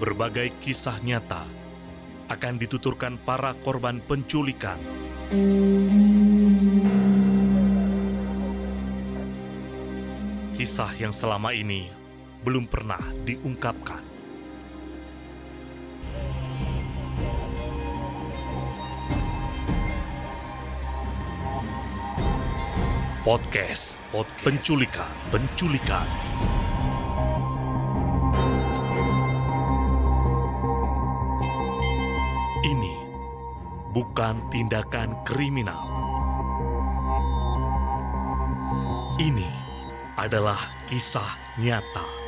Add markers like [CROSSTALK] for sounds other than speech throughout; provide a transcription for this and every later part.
berbagai kisah nyata akan dituturkan para korban penculikan. Kisah yang selama ini belum pernah diungkapkan. Podcast, Podcast Penculikan, Penculikan. Bukan tindakan kriminal. Ini adalah kisah nyata.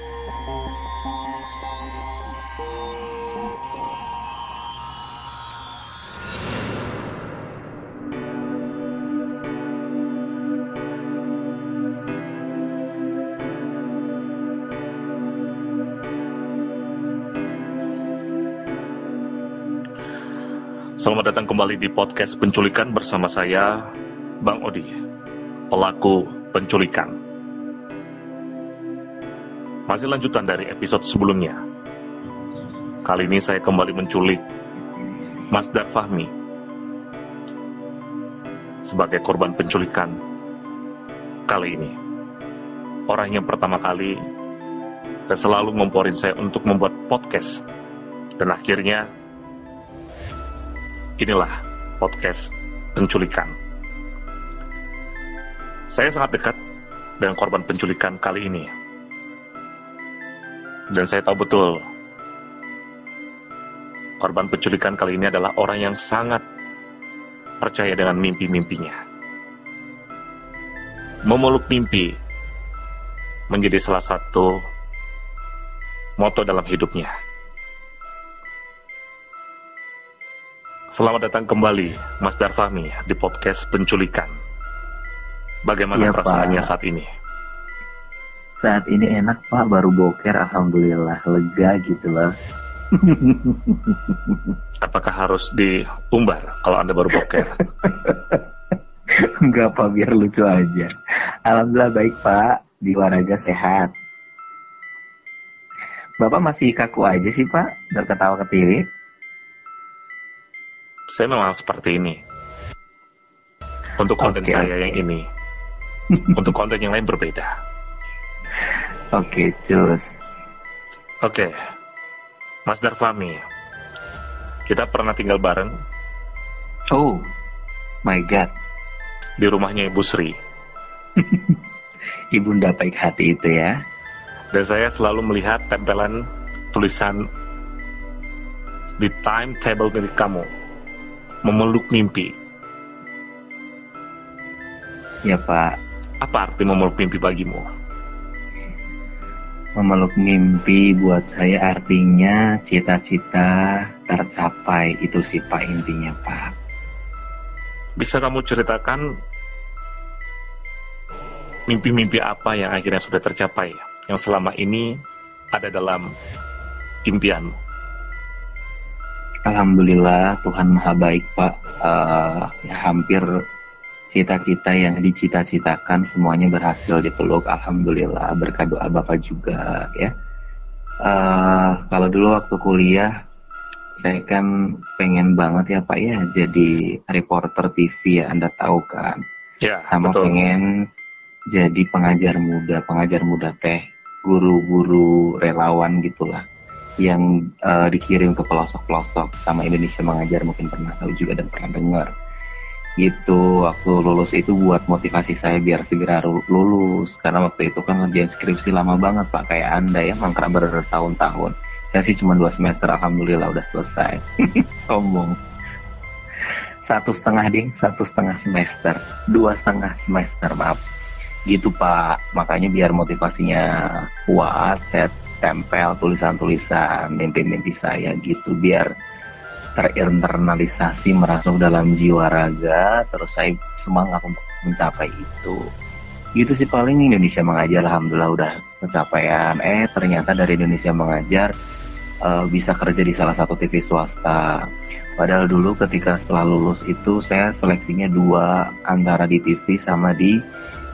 Selamat datang kembali di podcast penculikan bersama saya, Bang Odi, pelaku penculikan. Masih lanjutan dari episode sebelumnya. Kali ini saya kembali menculik Mas Dar Fahmi sebagai korban penculikan kali ini. Orang yang pertama kali dan selalu ngomporin saya untuk membuat podcast. Dan akhirnya inilah podcast penculikan. Saya sangat dekat dengan korban penculikan kali ini. Dan saya tahu betul korban penculikan kali ini adalah orang yang sangat percaya dengan mimpi-mimpinya. Memeluk mimpi menjadi salah satu moto dalam hidupnya. Selamat datang kembali, Mas Darfami, di podcast penculikan. Bagaimana Iya, perasaannya Pak. saat ini? Saat ini enak Pak, baru boker, alhamdulillah lega gitu loh. [LAUGHS] Apakah harus diumbar kalau Anda baru boker? [LAUGHS] Enggak Pak, biar lucu aja. Alhamdulillah baik Pak, jiwa raga sehat. Bapak masih kaku aja sih Pak, dan ketawa ketiwi. Saya memang seperti ini. Untuk konten Oke, saya oke. yang ini. [LAUGHS] Untuk konten yang lain berbeda. Oke, cus. Oke, Mas Darfami, kita pernah tinggal bareng Oh, my God. di rumahnya Ibu Sri. [LAUGHS] Ibunda baik hati itu ya. Dan saya selalu melihat tempelan tulisan di timetable milik kamu. Memeluk mimpi. Ya Pak, Apa arti memeluk mimpi bagimu? memeluk mimpi buat saya artinya cita-cita tercapai. Itu sih Pak intinya Pak. Bisa kamu ceritakan mimpi-mimpi apa yang akhirnya sudah tercapai yang selama ini ada dalam impianmu? Alhamdulillah Tuhan Maha Baik Pak. Eh, ya hampir cita-cita yang dicita-citakan semuanya berhasil dipeluk. Alhamdulillah berkat doa Bapak juga ya. Eh, kalau dulu waktu kuliah saya kan pengen banget ya Pak ya jadi reporter TV ya Anda tahu kan. Ya, Sama betul. pengen jadi pengajar muda, pengajar muda teh, guru-guru relawan gitulah yang eh, dikirim ke pelosok-pelosok sama Indonesia mengajar mungkin pernah tahu juga dan pernah dengar. Gitu waktu lulus itu buat motivasi saya biar segera lulus. Karena waktu itu kan ngerjain skripsi lama banget pak. Kayak anda ya mangkrak bertahun-tahun. Saya sih cuma dua semester alhamdulillah udah selesai. [LAUGHS] Sombong. Satu setengah ding satu setengah semester. Dua setengah semester maaf. Gitu pak. Makanya biar motivasinya kuat saya tempel tulisan-tulisan mimpi-mimpi saya gitu biar terinternalisasi merasuk dalam jiwa raga terus saya semangat untuk mencapai itu. Gitu sih paling Indonesia mengajar alhamdulillah udah pencapaian. Eh ternyata dari Indonesia mengajar eh, bisa kerja di salah satu TV swasta. Padahal dulu ketika setelah lulus itu saya seleksinya dua antara di TV sama di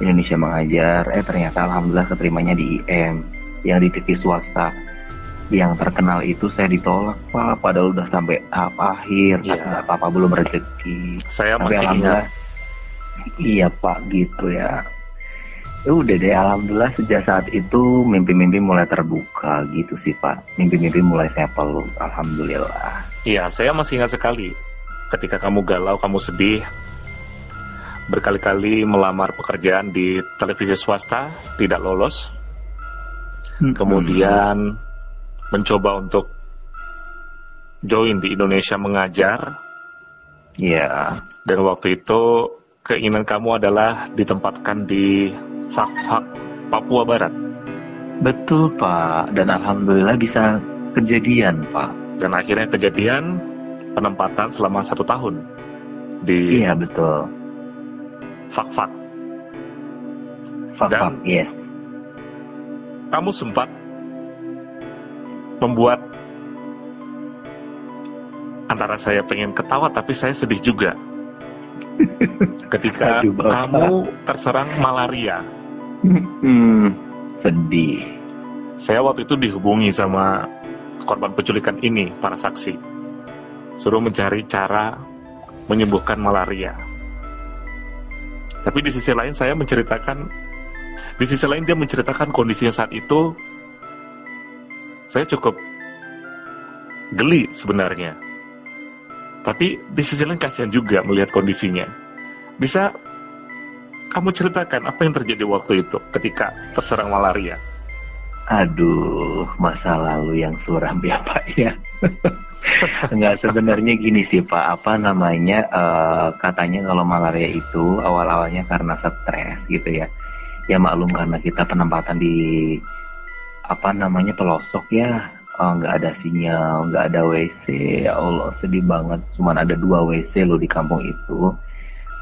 Indonesia mengajar. Eh ternyata alhamdulillah keterimanya di IM yang di TV swasta yang terkenal itu saya ditolak pak padahal udah sampai tahap akhir tapi nggak apa-apa belum rezeki Saya tapi masih ingat. iya pak gitu ya ya udah deh alhamdulillah sejak saat itu mimpi-mimpi mulai terbuka gitu sih pak mimpi-mimpi mulai saya peluk alhamdulillah Iya, saya masih ingat sekali. Ketika kamu galau, kamu sedih, berkali-kali melamar pekerjaan di televisi swasta, tidak lolos. Kemudian mencoba untuk join di Indonesia mengajar. Iya Dan waktu itu keinginan kamu adalah ditempatkan di Fak-Fak Papua Barat. betul pak dan alhamdulillah bisa kejadian pak Dan akhirnya kejadian penempatan selama satu tahun di iya betul Fak-Fak. Fuck, yes Kamu sempat membuat antara saya pengen ketawa tapi saya sedih juga. [LAUGHS] Ketika Aduh, kamu terserang malaria. hmm, sedih Saya waktu itu dihubungi sama korban penculikan ini, para saksi. Suruh mencari cara menyembuhkan malaria. Tapi di sisi lain saya menceritakan, di sisi lain dia menceritakan kondisinya saat itu, saya cukup geli sebenarnya. Tapi di sisi lain kasihan juga melihat kondisinya. Bisa kamu ceritakan apa yang terjadi waktu itu ketika terserang malaria? Aduh, masa lalu yang suram ya Pak ya. [LAUGHS] Enggak sebenarnya gini sih Pak, apa namanya eh, katanya kalau malaria itu awal-awalnya karena stres gitu ya. Ya maklum karena kita penempatan di apa namanya pelosok ya, eh, nggak ada sinyal, nggak ada WC. Ya Allah sedih banget, cuman ada dua WC loh di kampung itu.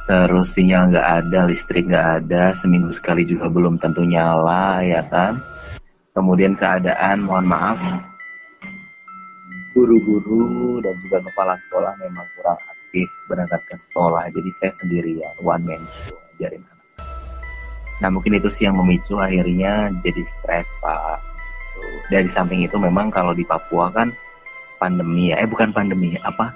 Terus sinyal nggak ada, listrik nggak ada, seminggu sekali juga belum tentu nyala ya kan? Kemudian keadaan mohon maaf. Guru-guru dan juga kepala sekolah memang kurang aktif berangkat ke sekolah. Jadi saya sendirian one man show nah mungkin itu sih yang memicu akhirnya jadi stres pak dari samping itu memang kalau di Papua kan pandemi ya eh bukan pandemi apa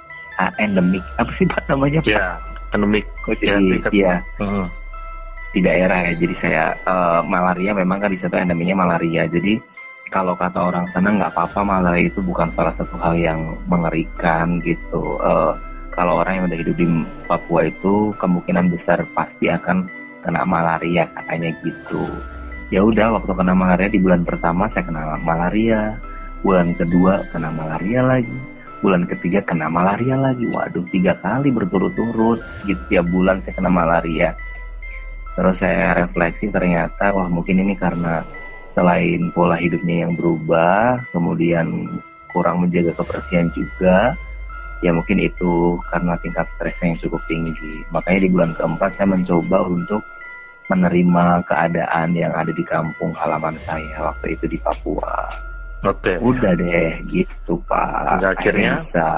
endemik apa sih pak namanya pak Ya, endemik. Ya, jadi ya Mhm. di daerah ya. Jadi saya eh, malaria memang kan di situ endeminya malaria. Jadi kalau kata orang sana nggak apa-apa malaria itu bukan salah satu hal yang mengerikan gitu. Eh, kalau orang yang udah hidup di Papua itu kemungkinan besar pasti akan kena malaria katanya gitu. Ya udah waktu kena malaria di bulan pertama saya kena malaria, bulan kedua kena malaria lagi, bulan ketiga kena malaria lagi. Waduh tiga kali berturut-turut gitu tiap bulan saya kena malaria terus saya refleksi ternyata wah mungkin ini karena selain pola hidupnya yang berubah kemudian kurang menjaga kebersihan juga ya mungkin itu karena tingkat stresnya yang cukup tinggi makanya di bulan keempat saya mencoba untuk menerima keadaan yang ada di kampung halaman saya waktu itu di Papua Oke. udah deh gitu pak Hingga akhirnya bisa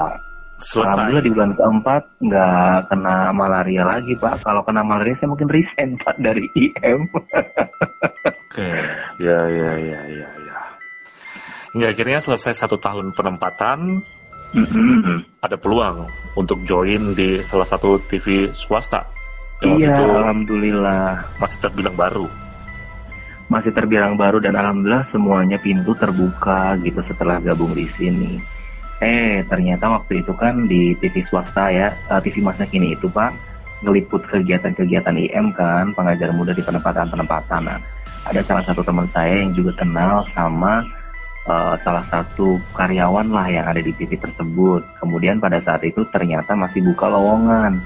Selesai. Alhamdulillah di bulan keempat nggak kena malaria lagi pak. Kalau kena malaria saya mungkin resign [LAUGHS] pak dari IM. Oke. Ya, ya, ya, ya, ya. Hingga akhirnya selesai satu tahun penempatan, ada peluang untuk join di salah satu TV swasta. Yang iya, itu alhamdulillah masih terbilang baru. masih terbilang baru dan alhamdulillah semuanya pintu terbuka gitu setelah gabung di sini. Eh ternyata waktu itu kan di TV swasta ya, eh, TV masa kini itu pak ngeliput kegiatan-kegiatan IM kan pengajar muda di penempatan-penempatan. Nah, ada salah satu teman saya yang juga kenal sama eh, salah satu karyawan lah yang ada di TV tersebut. Kemudian pada saat itu ternyata masih buka lowongan.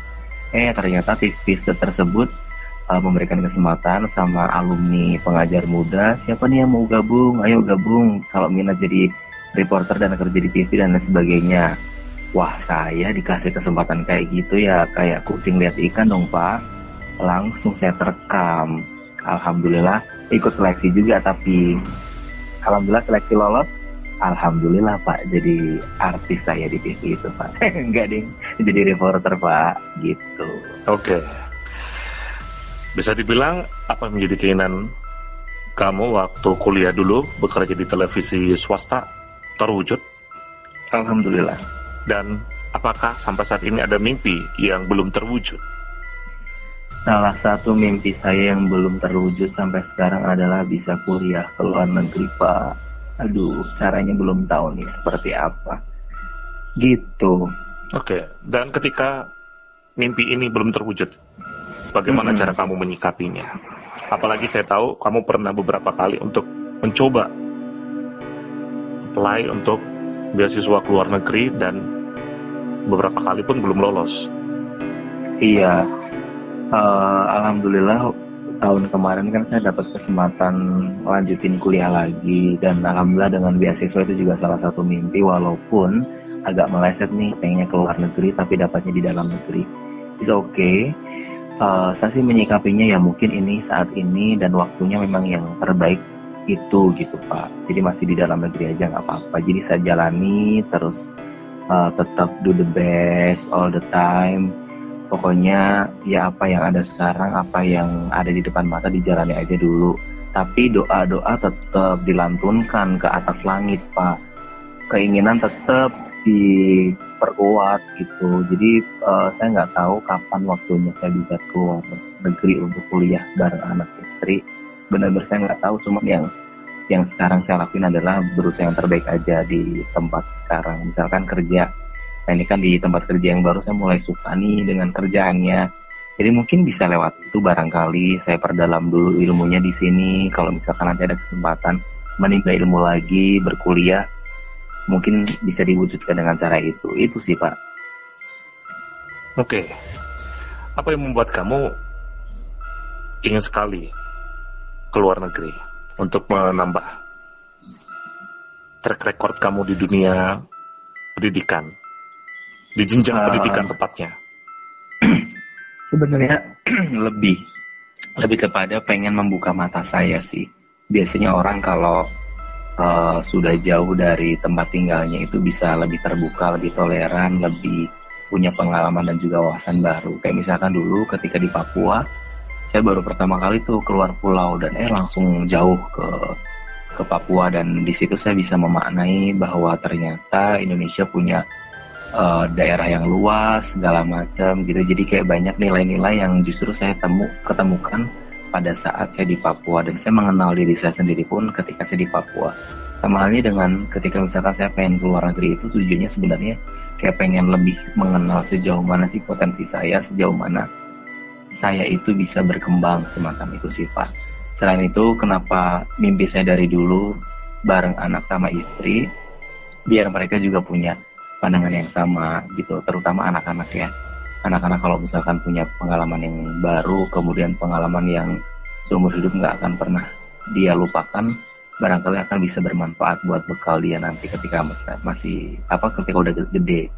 Eh ternyata TV tersebut uh, memberikan kesempatan sama alumni pengajar muda. Siapa nih yang mau gabung? Ayo gabung. Kalau minat jadi reporter dan kerja di TV dan lain sebagainya. Wah saya dikasih kesempatan kayak gitu ya. Kayak kucing lihat ikan dong pak. Langsung saya terekam. Alhamdulillah ikut seleksi juga tapi alhamdulillah seleksi lolos alhamdulillah pak jadi artis saya di TV itu pak [LAUGHS] enggak ding jadi reporter pak gitu Oke. Bisa dibilang apa menjadi keinginan kamu waktu kuliah dulu bekerja di televisi swasta terwujud? Alhamdulillah. Dan apakah sampai saat ini ada mimpi yang belum terwujud? Salah satu mimpi saya yang belum terwujud sampai sekarang adalah bisa kuliah ke luar negeri, Pak. Aduh, caranya belum tahu nih seperti apa. Gitu. Oke, dan ketika mimpi ini belum terwujud, bagaimana Mm-mm. cara kamu menyikapinya? Apalagi saya tahu kamu pernah beberapa kali untuk mencoba apply untuk beasiswa ke luar negeri dan beberapa kali pun belum lolos. Iya, eh, alhamdulillah tahun kemarin kan saya dapat kesempatan lanjutin kuliah lagi dan alhamdulillah dengan beasiswa itu juga salah satu mimpi walaupun agak meleset nih pengennya ke luar negeri tapi dapatnya di dalam negeri. It's okay. Eh, saya sih menyikapinya ya mungkin ini saat ini dan waktunya memang yang terbaik itu gitu Pak. Jadi masih di dalam negeri aja nggak apa-apa. Jadi saya jalani terus eh, tetap do the best all the time pokoknya ya apa yang ada sekarang apa yang ada di depan mata dijalani aja dulu. Tapi doa-doa tetap dilantunkan ke atas langit pak. Keinginan tetap diperkuat gitu. Jadi eh, saya nggak tahu kapan waktunya saya bisa keluar negeri untuk kuliah bareng anak istri. Benar-benar saya nggak tahu cuman yang yang sekarang saya lakuin adalah berusaha yang terbaik aja di tempat sekarang. Misalkan kerja Nah ini kan di tempat kerja yang baru saya mulai suka nih dengan kerjaannya. Jadi mungkin bisa lewat itu barangkali saya perdalam dulu ilmunya di sini. Kalau misalkan nanti ada kesempatan menimba ilmu lagi, berkuliah, mungkin bisa diwujudkan dengan cara itu. Itu sih Pak. Oke, apa yang membuat kamu ingin sekali ke luar negeri untuk menambah track record kamu di dunia pendidikan, di jenjang Ah. pendidikan tepatnya? [CLEARS THROAT] Sebenarnya [CLEARS THROAT] lebih lebih kepada pengen membuka mata saya sih. Biasanya orang kalau eh, sudah jauh dari tempat tinggalnya itu bisa lebih terbuka, lebih toleran, lebih punya pengalaman dan juga wawasan baru. Kayak misalkan dulu ketika di Papua, saya baru pertama kali tuh keluar pulau dan eh langsung jauh ke ke Papua dan di situ saya bisa memaknai bahwa ternyata Indonesia punya eh, daerah yang luas segala macam gitu. Jadi kayak banyak nilai-nilai yang justru saya temu ketemukan pada saat saya di Papua. Dan saya mengenal diri saya sendiri pun ketika saya di Papua. Sama halnya dengan ketika misalkan saya pengen keluar negeri itu tujuannya sebenarnya kayak pengen lebih mengenal sejauh mana sih potensi saya sejauh mana saya itu bisa berkembang semacam itu sih Pak. Selain itu kenapa mimpi saya dari dulu bareng anak sama istri biar mereka juga punya pandangan yang sama gitu terutama anak-anak ya. Anak-anak kalau misalkan punya pengalaman yang baru kemudian pengalaman yang seumur hidup nggak akan pernah dia lupakan barangkali akan bisa bermanfaat buat bekal dia nanti ketika mas- masih apa ketika udah gede.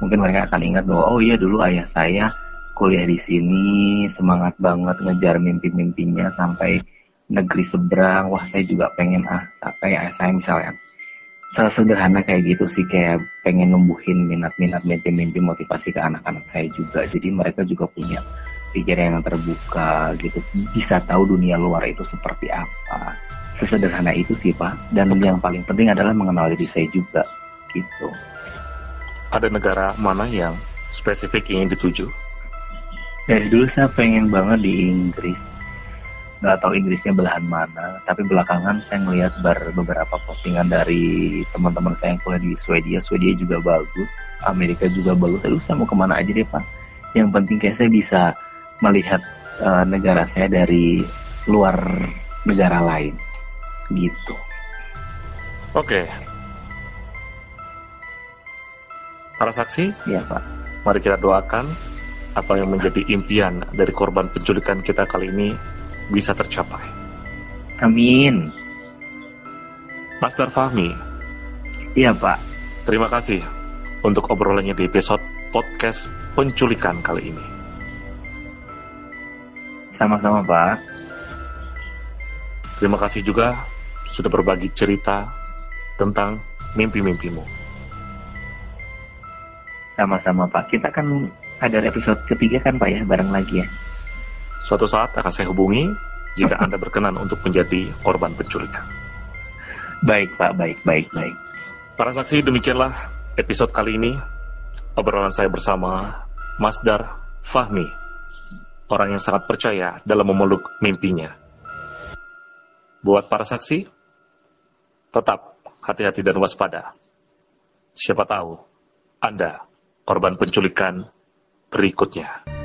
Mungkin mereka akan ingat bahwa oh iya dulu ayah saya kuliah di sini semangat banget ngejar mimpi-mimpinya sampai negeri seberang. Wah saya juga pengen ah kayak saya misalnya sesederhana kayak gitu sih kayak pengen numbuhin minat-minat mimpi-mimpi motivasi ke anak-anak saya juga. Jadi mereka juga punya pikiran yang terbuka gitu. Bisa tahu dunia luar itu seperti apa. Sesederhana itu sih pak. Dan yang paling penting adalah mengenal diri saya juga gitu. Ada negara mana yang spesifik ingin dituju? dari dulu saya pengen banget di Inggris nggak tahu Inggrisnya belahan mana tapi belakangan saya ngelihat bar- beberapa postingan dari teman-teman saya yang kuliah di Swedia. Swedia juga bagus Amerika juga bagus. Aduh saya mau ke mana aja deh pak? Yang penting kayak saya bisa melihat eh, negara saya dari luar negara lain. Gitu. Oke. Para saksi, ya pak. mari kita doakan apa yang menjadi impian dari korban penculikan kita kali ini bisa tercapai. Amin Master Fahmi, iya pak terima kasih untuk obrolannya di episode podcast penculikan kali ini. sama-sama pak Terima kasih juga sudah berbagi cerita tentang mimpi-mimpimu. sama-sama pak kita kan ada episode ketiga kan pak ya bareng lagi ya Suatu saat akan saya hubungi jika Anda berkenan untuk menjadi korban penculikan. baik pak baik baik baik Para saksi, demikianlah episode kali ini. Obrolan saya bersama Mas Dar Fahmi, orang yang sangat percaya dalam memeluk mimpinya. Buat para saksi, tetap hati-hati dan waspada. Siapa tahu Anda korban penculikan berikutnya.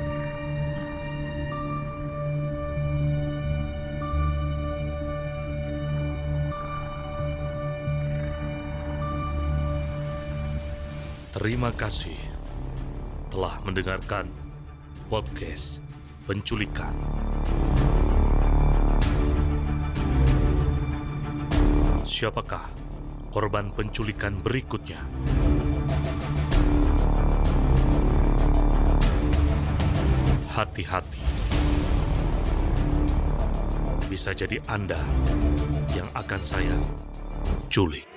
Terima kasih telah mendengarkan podcast penculikan. Siapakah korban penculikan berikutnya? Hati-hati. Bisa jadi Anda yang akan saya culik.